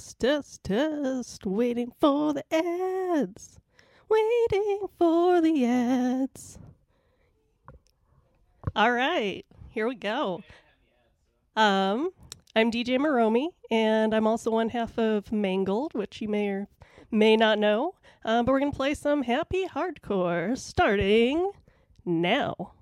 Test, test, test. Waiting for the ads. Waiting for the ads. All right, here we go. Um, I'm DJ Maromi, and I'm also one half of Mangled, which you may or may not know. Um, but we're gonna play some happy hardcore starting now.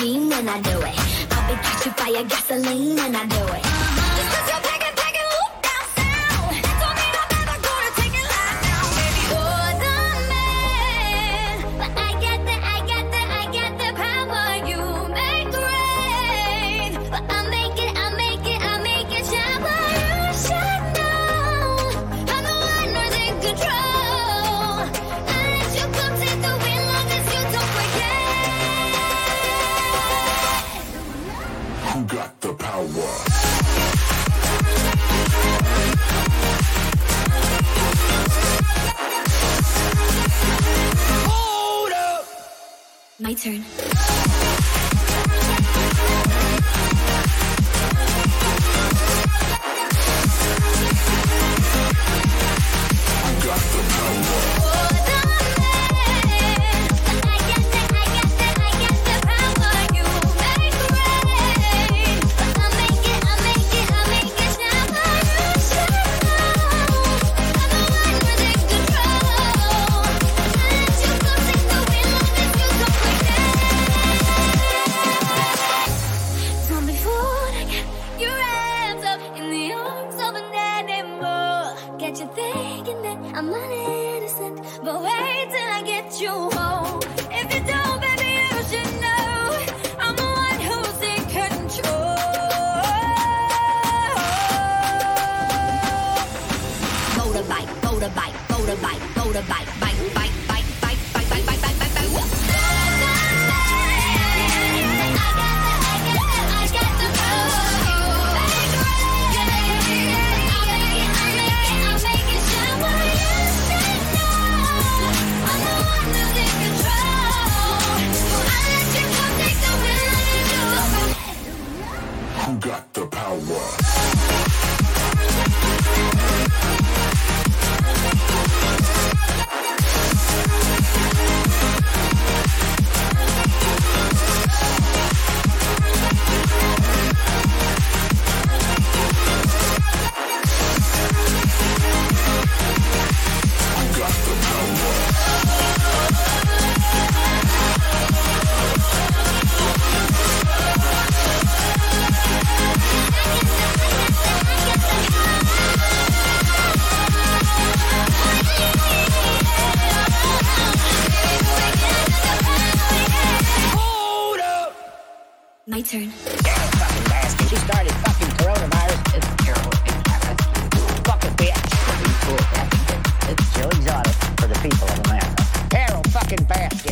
routine and I do it. I'll be catching fire, gasoline and I do it. my turn. I got the power.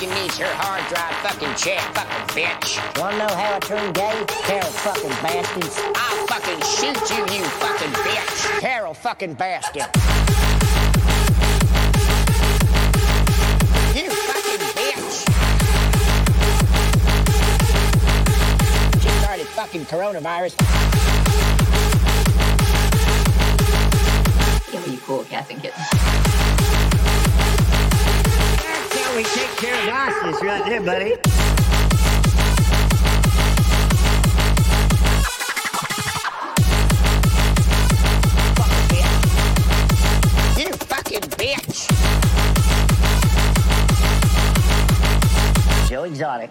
Carol Baskin needs her hard drive fucking check, fucking bitch. Wanna know how I turn gay? Carol fucking Baskins. I'll fucking shoot you, you fucking bitch. Carol fucking Baskin. You fucking bitch. She started fucking coronavirus. Yeah, you cool cats and kittens. How we take care of hospice right there, buddy. You fucking bitch. So exotic.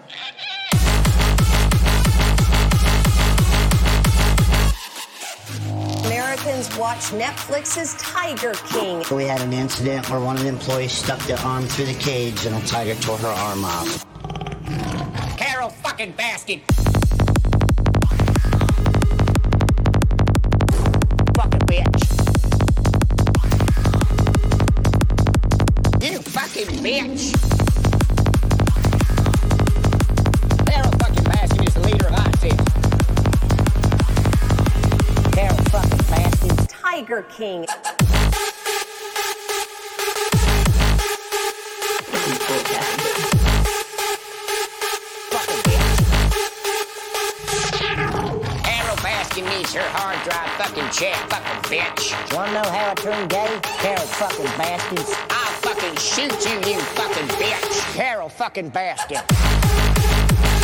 Americans watch Netflix's Tiger King. We had an incident where one of the employees stuck their arm through the cage and a tiger tore her arm off. Carol fucking Baskin. Fucking bitch. You fucking bitch. Tiger King. Carol Baskin needs her hard drive fucking check, fucking bitch. You wanna know how I turned gay? Carol fucking Baskins. I'll fucking shoot you, you fucking bitch. Carol fucking Baskin.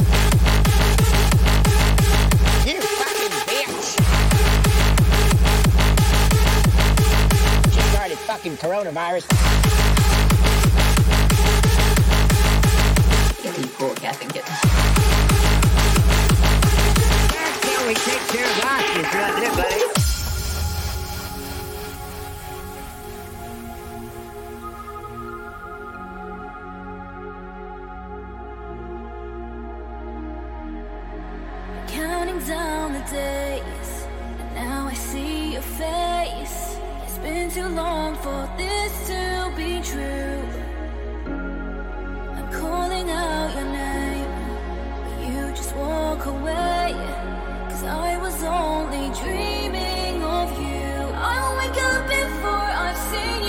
Fucking coronavirus. Until we take care of us, that's it, buddy. Counting down the days, and now I see your face. Been too long for this to be true. I'm calling out your name, but you just walk away. Cause I was only dreaming of you. I'll wake up before I've seen you.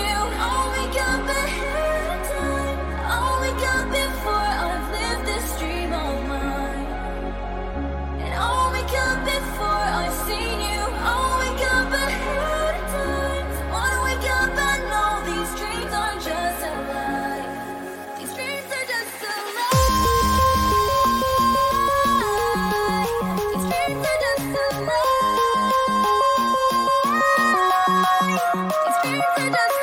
with us.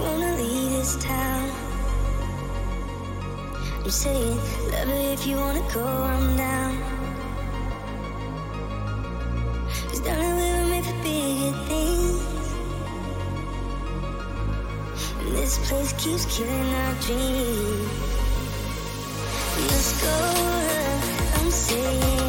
wanna leave this town. I'm saying, love it if you wanna go, I'm down. Cause darling, we were made for bigger things. And this place keeps killing our dreams. Let's go, I'm saying.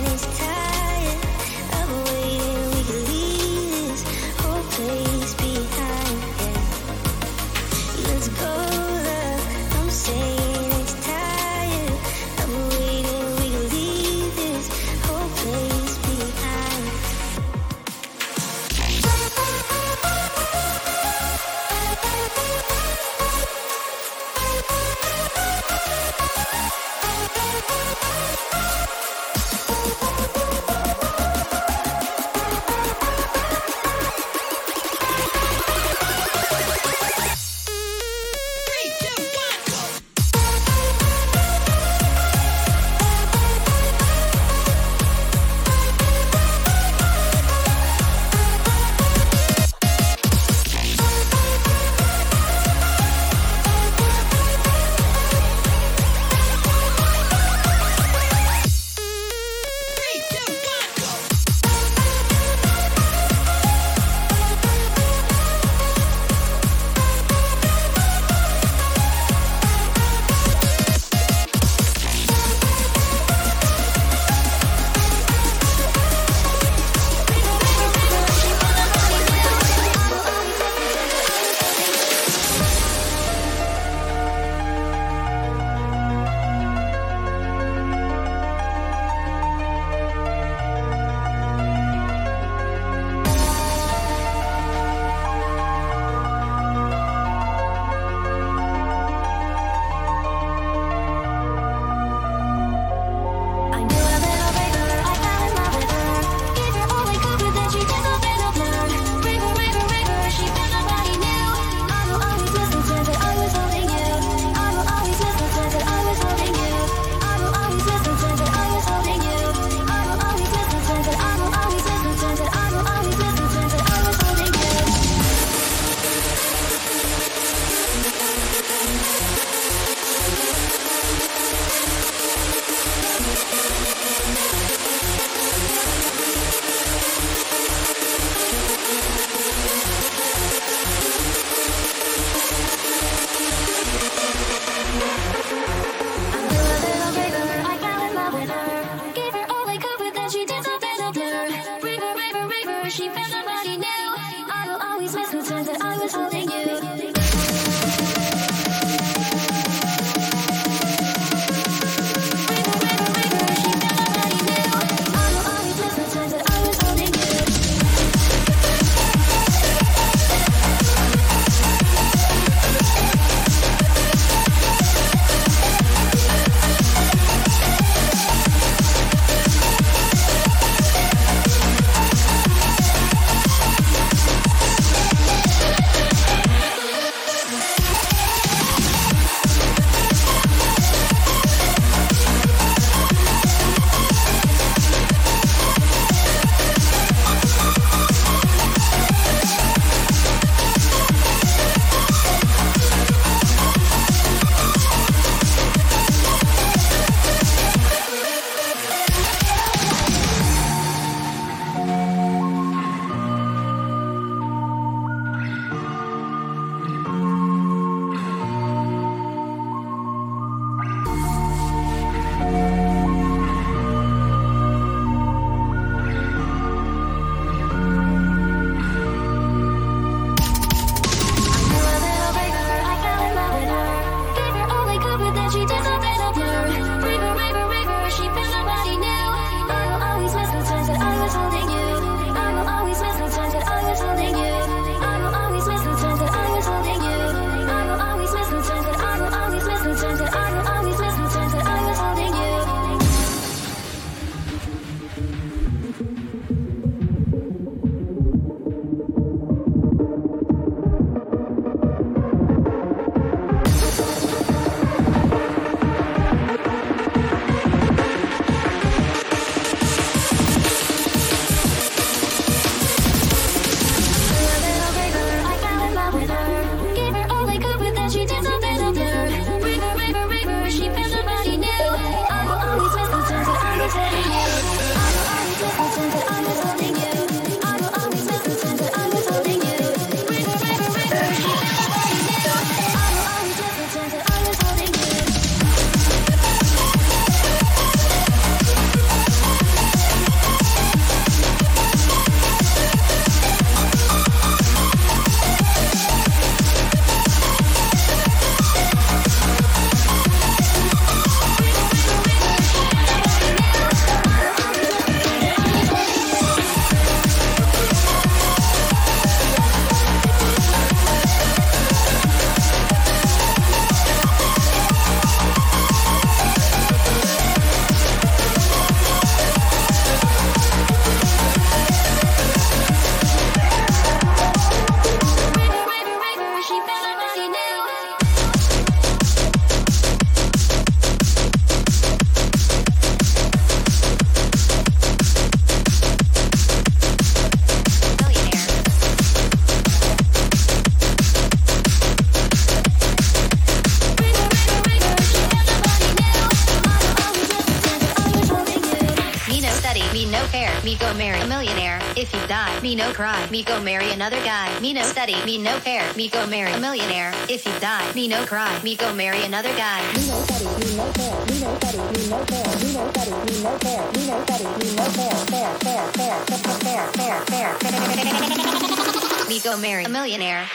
Me go marry another guy. Me no study. Me no care. Me go marry a millionaire. If you die, me no cry. Me go marry another guy. Me no study. Me no care. Me no study. Me no care. Me no study. Me no care. Me no study. Me no care. Fair, fair, fair, fair, fair, fair, fair. Me go marry a. Millionaire.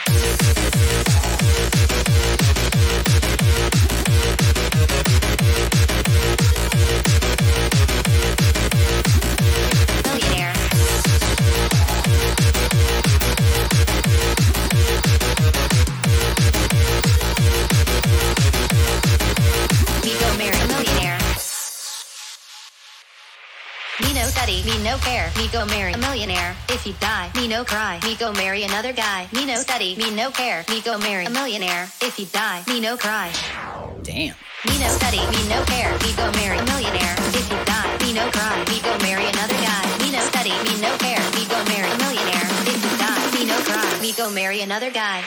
Study, me no care, me go marry a millionaire. If you die, me no cry, me go marry another guy. Me no study, me no care, me go marry a millionaire. If you die, me no cry. Damn. Me no study, me no care, me go marry a millionaire. If you die, me no cry, me go marry another guy. Me no study, me no care, me go marry a millionaire. If you die, me no cry, me go marry another guy.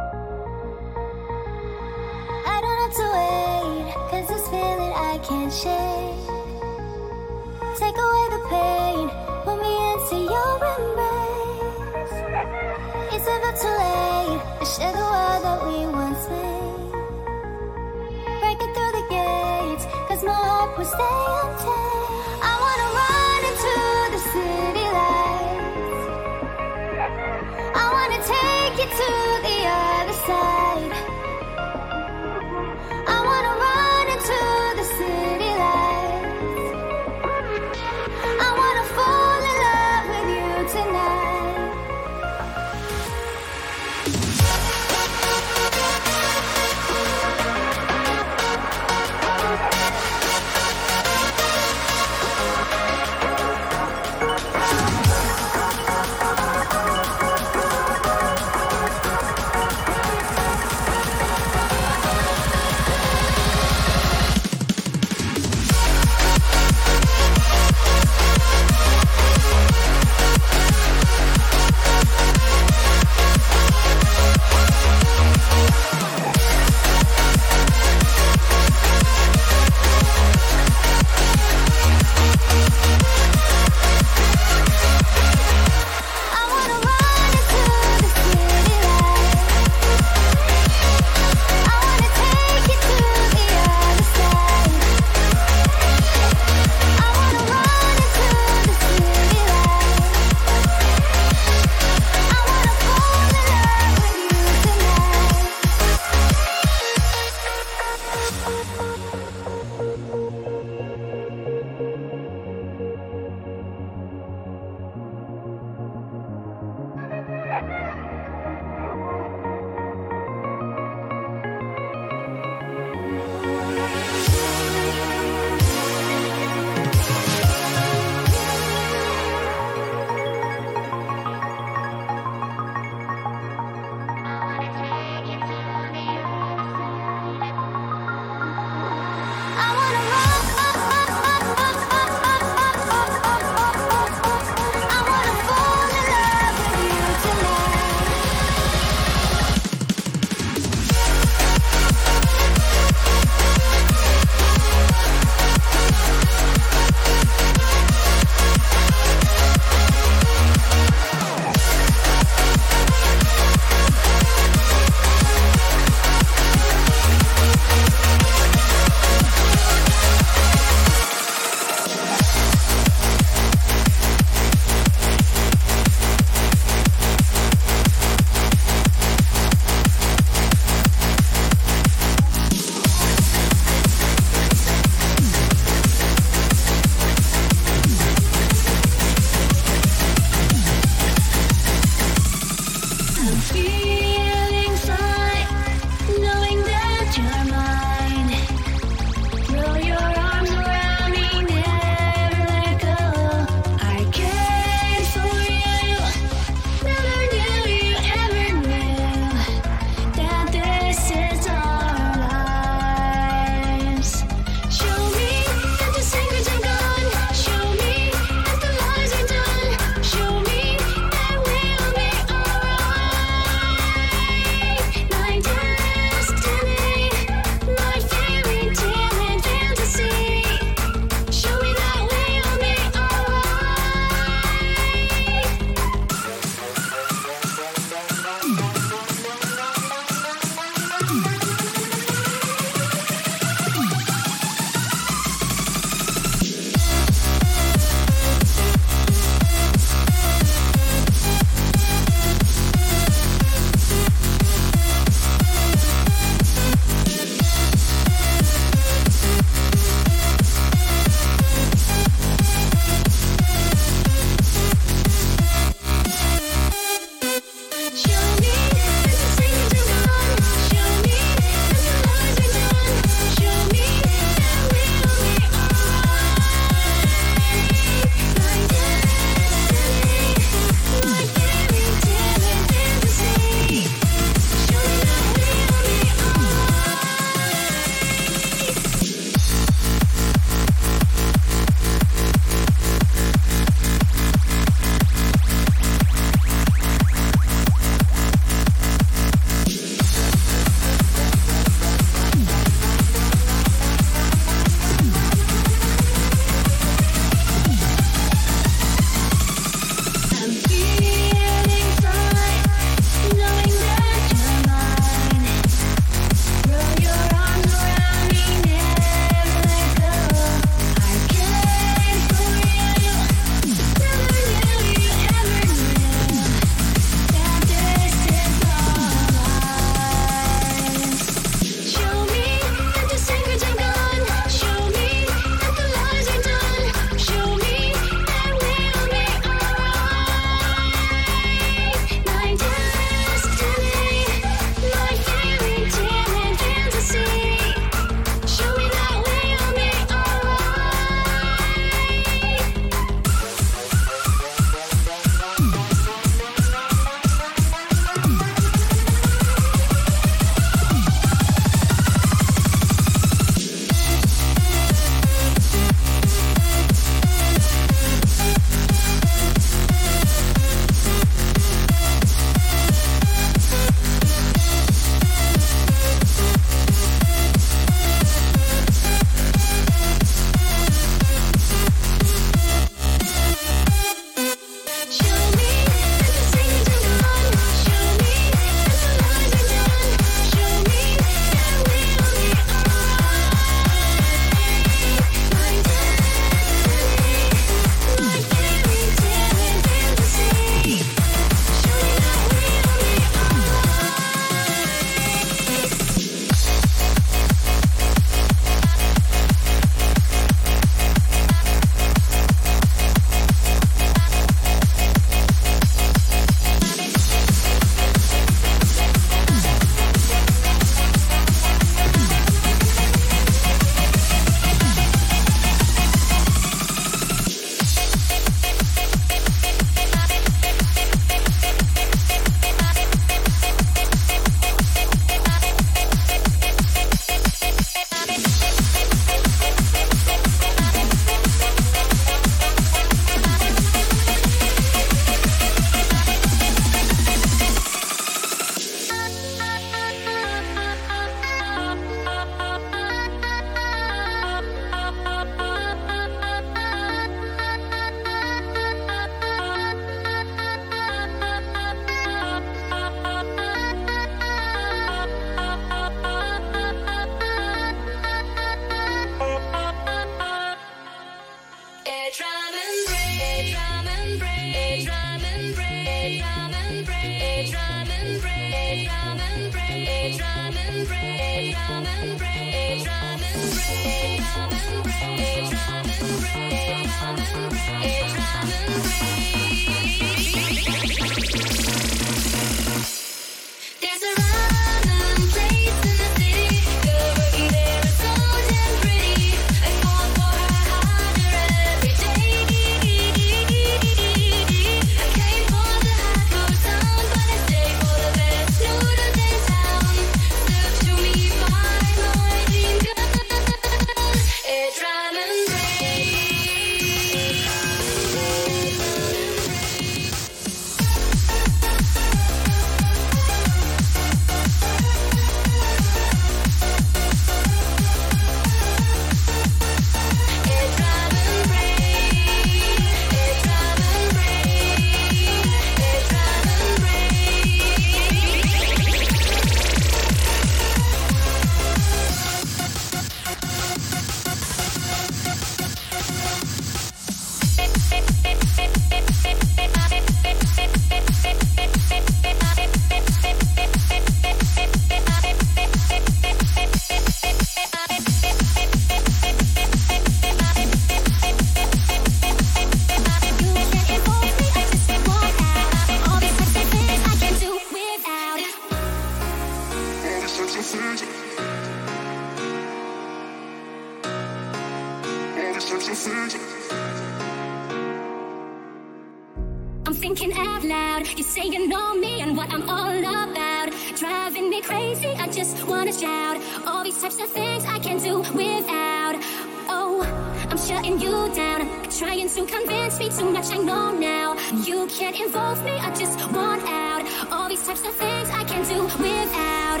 to convince me too much, I know now. You can't involve me, I just want out. All these types of things I can't do without.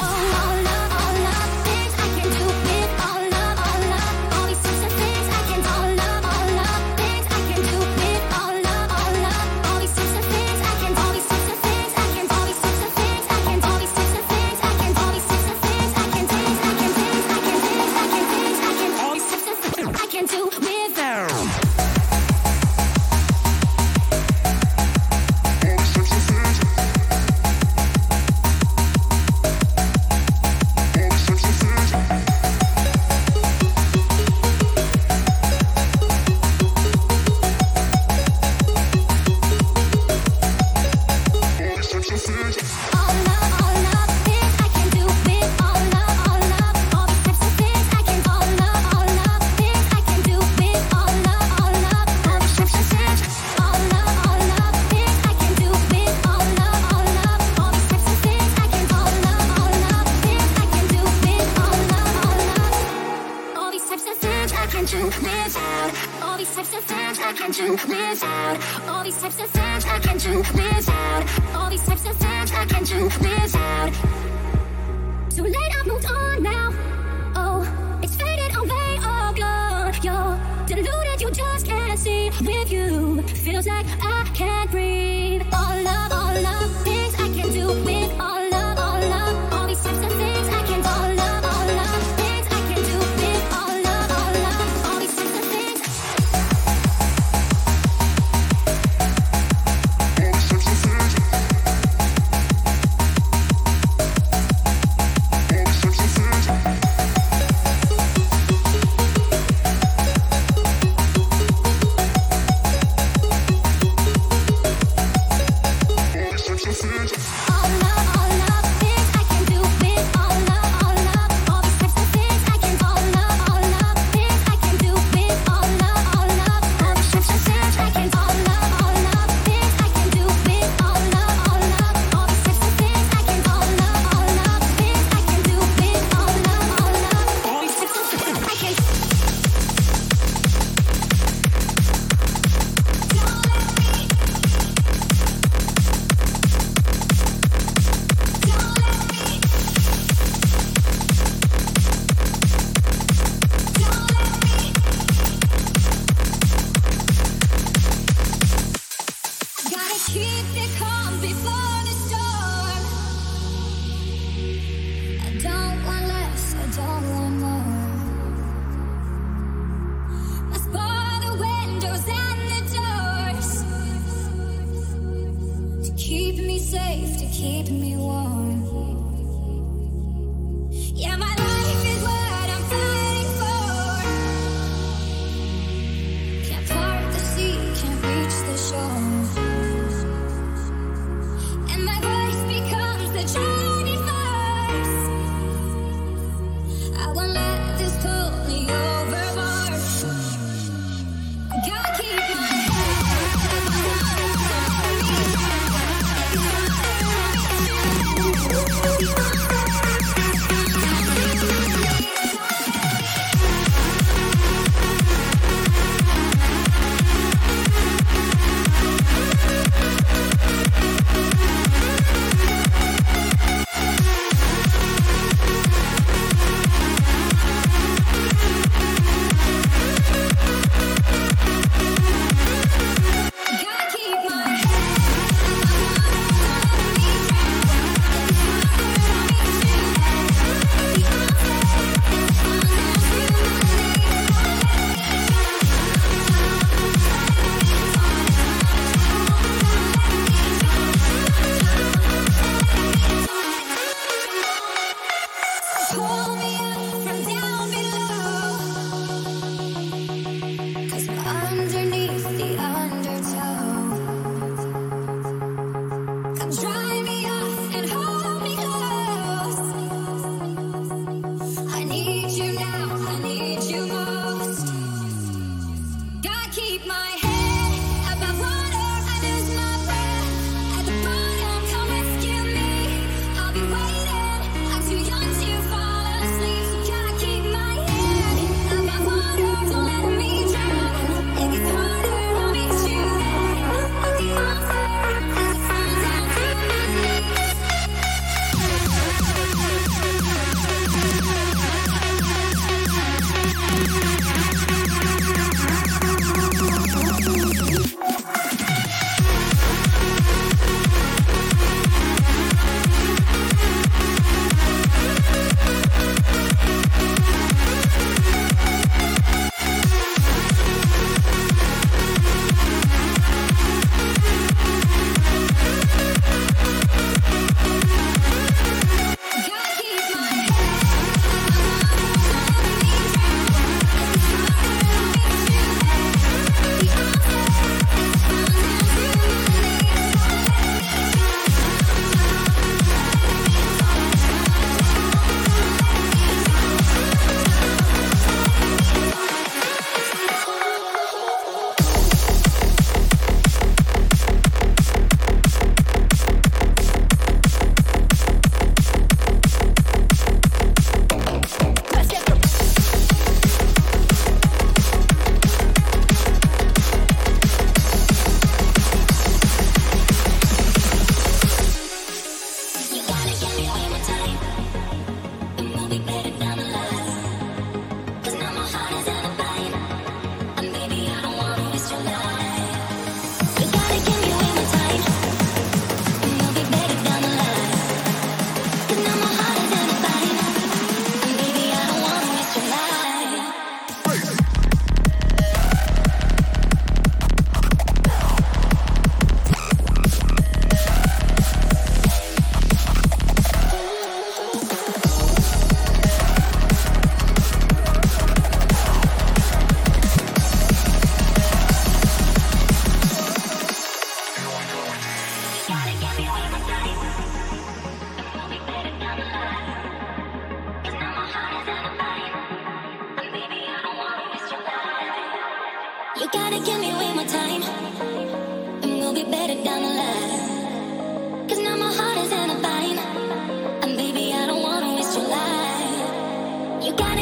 Oh, oh. Oh.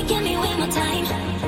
Give me way more time,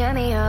tear me.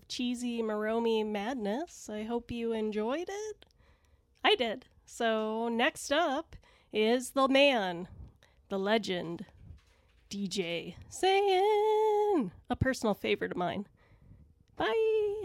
Of cheesy Maromi madness. I hope you enjoyed it. I did. So, next up is the man, the legend, DJ Sayin, a personal favorite of mine. Bye.